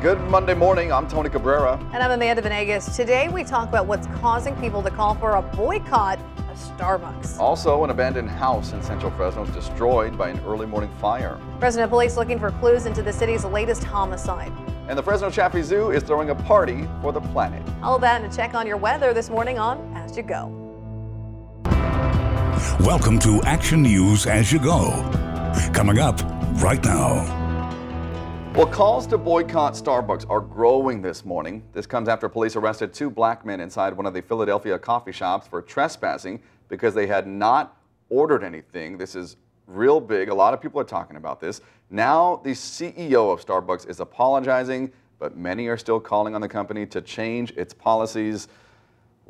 Good Monday morning. I'm Tony Cabrera. And I'm Amanda Venegas. Today we talk about what's causing people to call for a boycott of Starbucks. Also, an abandoned house in central Fresno is destroyed by an early morning fire. Fresno police looking for clues into the city's latest homicide. And the Fresno Chaffee Zoo is throwing a party for the planet. All of that and a check on your weather this morning on As You Go. Welcome to Action News As You Go. Coming up right now. Well, calls to boycott Starbucks are growing this morning. This comes after police arrested two black men inside one of the Philadelphia coffee shops for trespassing because they had not ordered anything. This is real big. A lot of people are talking about this. Now, the CEO of Starbucks is apologizing, but many are still calling on the company to change its policies.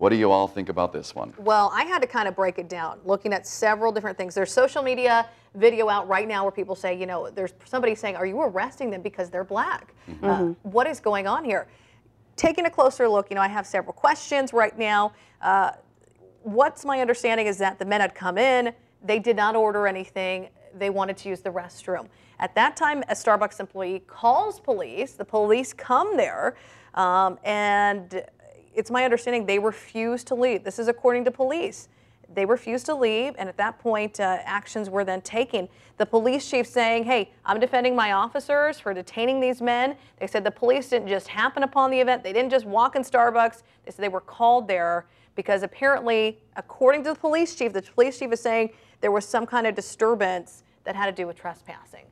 What do you all think about this one? Well, I had to kind of break it down, looking at several different things. There's social media video out right now where people say, you know, there's somebody saying, are you arresting them because they're black? Mm-hmm. Uh, what is going on here? Taking a closer look, you know, I have several questions right now. Uh, what's my understanding is that the men had come in, they did not order anything, they wanted to use the restroom. At that time, a Starbucks employee calls police, the police come there, um, and it's my understanding they refused to leave. This is according to police. They refused to leave, and at that point, uh, actions were then taken. The police chief saying, Hey, I'm defending my officers for detaining these men. They said the police didn't just happen upon the event, they didn't just walk in Starbucks. They said they were called there because apparently, according to the police chief, the police chief is saying there was some kind of disturbance that had to do with trespassing.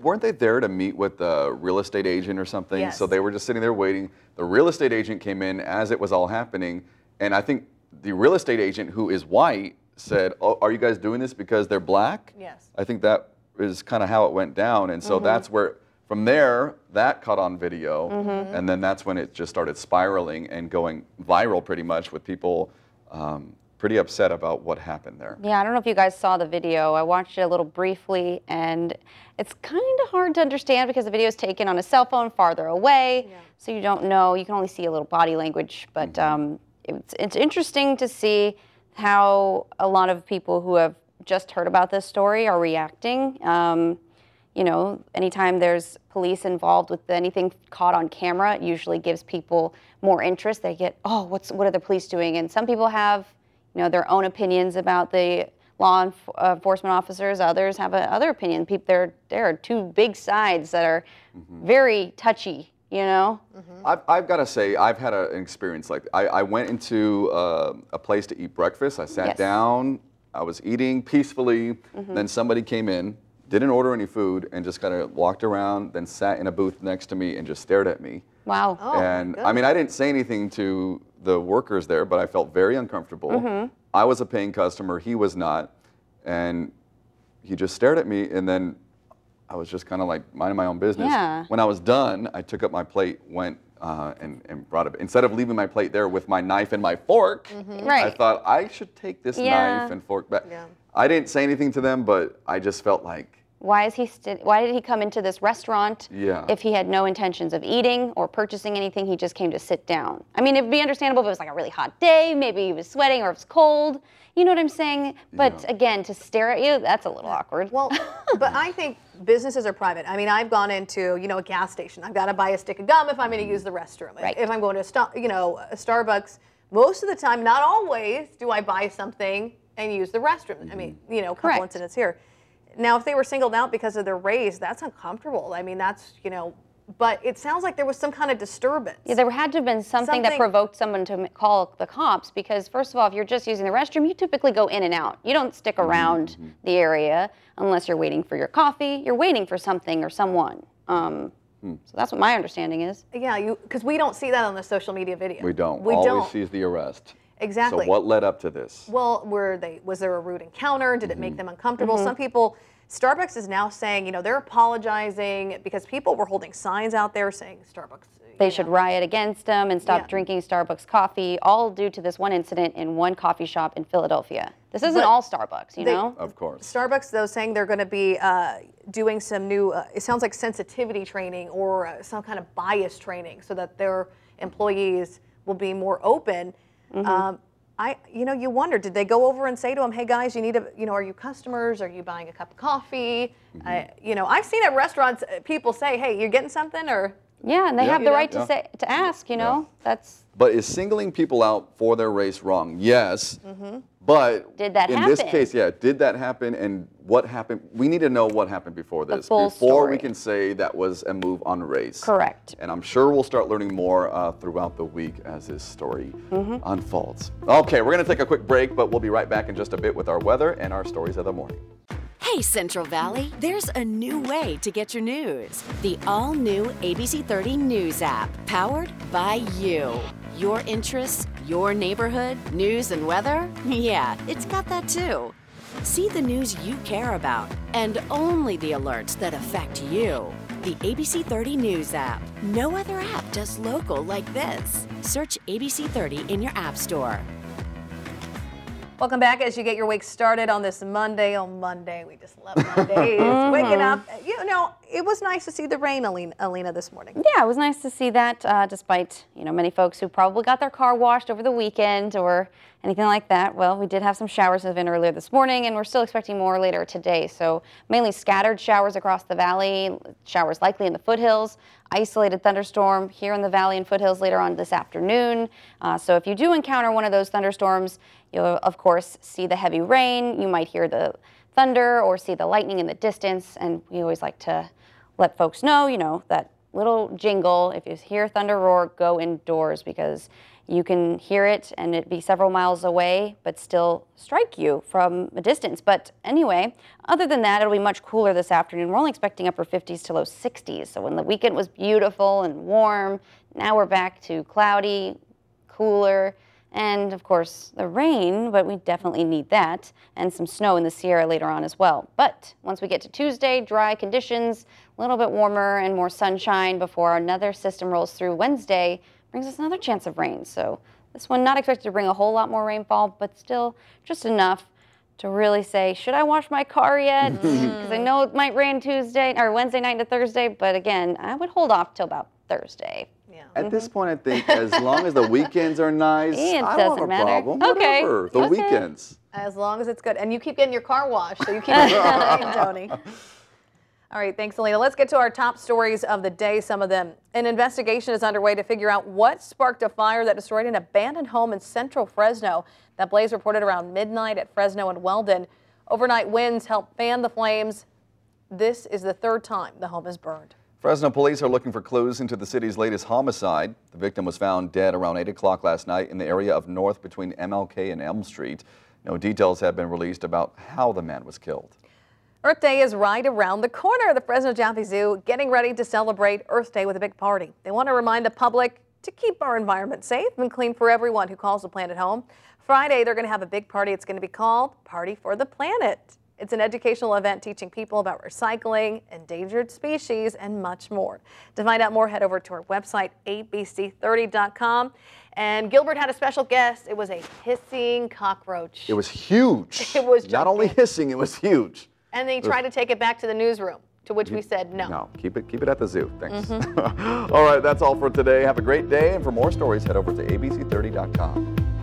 Weren't they there to meet with the real estate agent or something? Yes. So they were just sitting there waiting. The real estate agent came in as it was all happening, and I think the real estate agent, who is white, said, oh, "Are you guys doing this because they're black?" Yes. I think that is kind of how it went down, and so mm-hmm. that's where. From there, that caught on video, mm-hmm. and then that's when it just started spiraling and going viral pretty much with people um, pretty upset about what happened there. Yeah, I don't know if you guys saw the video. I watched it a little briefly, and it's kind of hard to understand because the video is taken on a cell phone farther away, yeah. so you don't know. You can only see a little body language, but mm-hmm. um, it's, it's interesting to see how a lot of people who have just heard about this story are reacting. Um, you know, anytime there's police involved with anything caught on camera, it usually gives people more interest. They get, oh, what's what are the police doing? And some people have you know, their own opinions about the law uh, enforcement officers. Others have a, other opinion. People, there, there are two big sides that are mm-hmm. very touchy. You know. Mm-hmm. I've, I've got to say, I've had a, an experience like I, I went into uh, a place to eat breakfast. I sat yes. down. I was eating peacefully. Mm-hmm. Then somebody came in, didn't order any food, and just kind of walked around. Then sat in a booth next to me and just stared at me. Wow. Oh, and I mean, I didn't say anything to the workers there, but I felt very uncomfortable. Mm-hmm. I was a paying customer, he was not, and he just stared at me, and then I was just kind of like minding my own business. Yeah. When I was done, I took up my plate, went uh, and, and brought it. Instead of leaving my plate there with my knife and my fork, mm-hmm. right. I thought I should take this yeah. knife and fork back. Yeah. I didn't say anything to them, but I just felt like why is he st- why did he come into this restaurant yeah. if he had no intentions of eating or purchasing anything? He just came to sit down. I mean, it'd be understandable if it was like a really hot day, maybe he was sweating or it was cold. You know what I'm saying? But yeah. again, to stare at you, that's a little awkward. Well, but I think businesses are private. I mean, I've gone into, you know, a gas station. I've got to buy a stick of gum if I'm going to use the restroom. Right. If I'm going to, a you know, a Starbucks, most of the time, not always, do I buy something and use the restroom. Mm-hmm. I mean, you know, a couple Correct. incidents here. Now, if they were singled out because of their race, that's uncomfortable. I mean, that's, you know, but it sounds like there was some kind of disturbance. Yeah, there had to have been something, something, that provoked someone to call the cops because, first of all, if you're just using the restroom, you typically go in and out. You don't stick mm-hmm, around mm-hmm. the area unless you're waiting for your coffee. You're waiting for something or someone. Um, hmm. So that's what my understanding is. Yeah, you because we don't see that on the social media video. We don't. We All don't. we see is the arrest. Exactly. So what led up to this? Well, were they was there a rude encounter? Did mm-hmm. it make mm-hmm. them uncomfortable? Mm-hmm. Some people Starbucks is now saying, you know, they're apologizing because people were holding signs out there saying Starbucks. They should riot against them and stop yeah. drinking Starbucks coffee, all due to this one incident in one coffee shop in Philadelphia. This isn't but all Starbucks, you they, know? Of course. Starbucks, though, saying they're going to be uh, doing some new, uh, it sounds like sensitivity training or uh, some kind of bias training so that their employees will be more open. Mm-hmm. Um, I, you know, you wonder, did they go over and say to them, hey guys, you need a, you know, are you customers? Are you buying a cup of coffee? Mm-hmm. you know, I've seen at restaurants uh, people say, hey, you're getting something or. Yeah, and they Yeah. have the right know? to say to ask. You know, that's But is singling people out for their race wrong? Yes. But Did that in this case, yeah, did that happen and what happened? We need to know what happened before this full before we can say that was a move on race. correct. And I'm sure we'll start learning more uh, throughout the week as this story Mm-hmm. unfolds. Okay, we're going to take a quick break, but we'll be right back in just a bit with our weather and our stories of the morning. Hey, Central Valley, there's a new way to get your news. The all new ABC 30 News app, powered by you. Your interests, your neighborhood, news and weather? Yeah, it's got that too. See the news you care about and only the alerts that affect you. The ABC 30 News app. No other app does local like this. Search ABC 30 in your App Store. Welcome back as you get your week started on this Monday. On Monday, we just love Mondays. Waking up, you know, it was nice to see the rain, Alina, Alina this morning. Yeah, it was nice to see that, uh, despite you know many folks who probably got their car washed over the weekend or anything like that. Well, we did have some showers move in earlier this morning, and we're still expecting more later today. So mainly scattered showers across the valley, showers likely in the foothills, isolated thunderstorm here in the valley and foothills later on this afternoon. Uh, so if you do encounter one of those thunderstorms, you'll of course see the heavy rain. You might hear the thunder or see the lightning in the distance, and we always like to let folks know, you know, that little jingle. If you hear thunder roar, go indoors because you can hear it and it be several miles away, but still strike you from a distance. But anyway, other than that, it'll be much cooler this afternoon. We're only expecting upper 50s to low 60s. So when the weekend was beautiful and warm, now we're back to cloudy, cooler, and of course the rain, but we definitely need that, and some snow in the Sierra later on as well. But once we get to Tuesday, dry conditions, a little bit warmer and more sunshine before another system rolls through Wednesday, brings us another chance of rain. So this one not expected to bring a whole lot more rainfall, but still just enough to really say, should I wash my car yet? Because I know it might rain Tuesday or Wednesday night into Thursday, but again, I would hold off till about Thursday. Yeah. At this mm-hmm. point, I think as long as the weekends are nice, It I don't have a matter. problem. Okay. Whatever. The Okay. weekends. As long as it's good. And you keep getting your car washed, so you keep it clean, Tony. All right, thanks, Alina. Let's get to our top stories of the day, some of them. An investigation is underway to figure out what sparked a fire that destroyed an abandoned home in central Fresno. That blaze reported around midnight at Fresno and Weldon. Overnight winds helped fan the flames. This is the third time the home is burned. Fresno police are looking for clues into the city's latest homicide. The victim was found dead around 8 o'clock last night in the area of north between MLK and Elm Street. No details have been released about how the man was killed. Earth Day is right around the corner. The Fresno Chaffee Zoo getting ready to celebrate Earth Day with a big party. They want to remind the public to keep our environment safe and clean for everyone who calls the planet home. Friday, they're going to have a big party. It's going to be called Party for the Planet. It's an educational event teaching people about recycling, endangered species, and much more. To find out more, head over to our website, abc30.com. And Gilbert had a special guest. It was a hissing cockroach. It was huge. It was not only hissing, it was huge. And they tried to take it back to the newsroom, to which we said no. No, keep it keep it at the zoo. Thanks. Mm-hmm. all right, that's all for today. Have a great day and for more stories head over to abc30.com.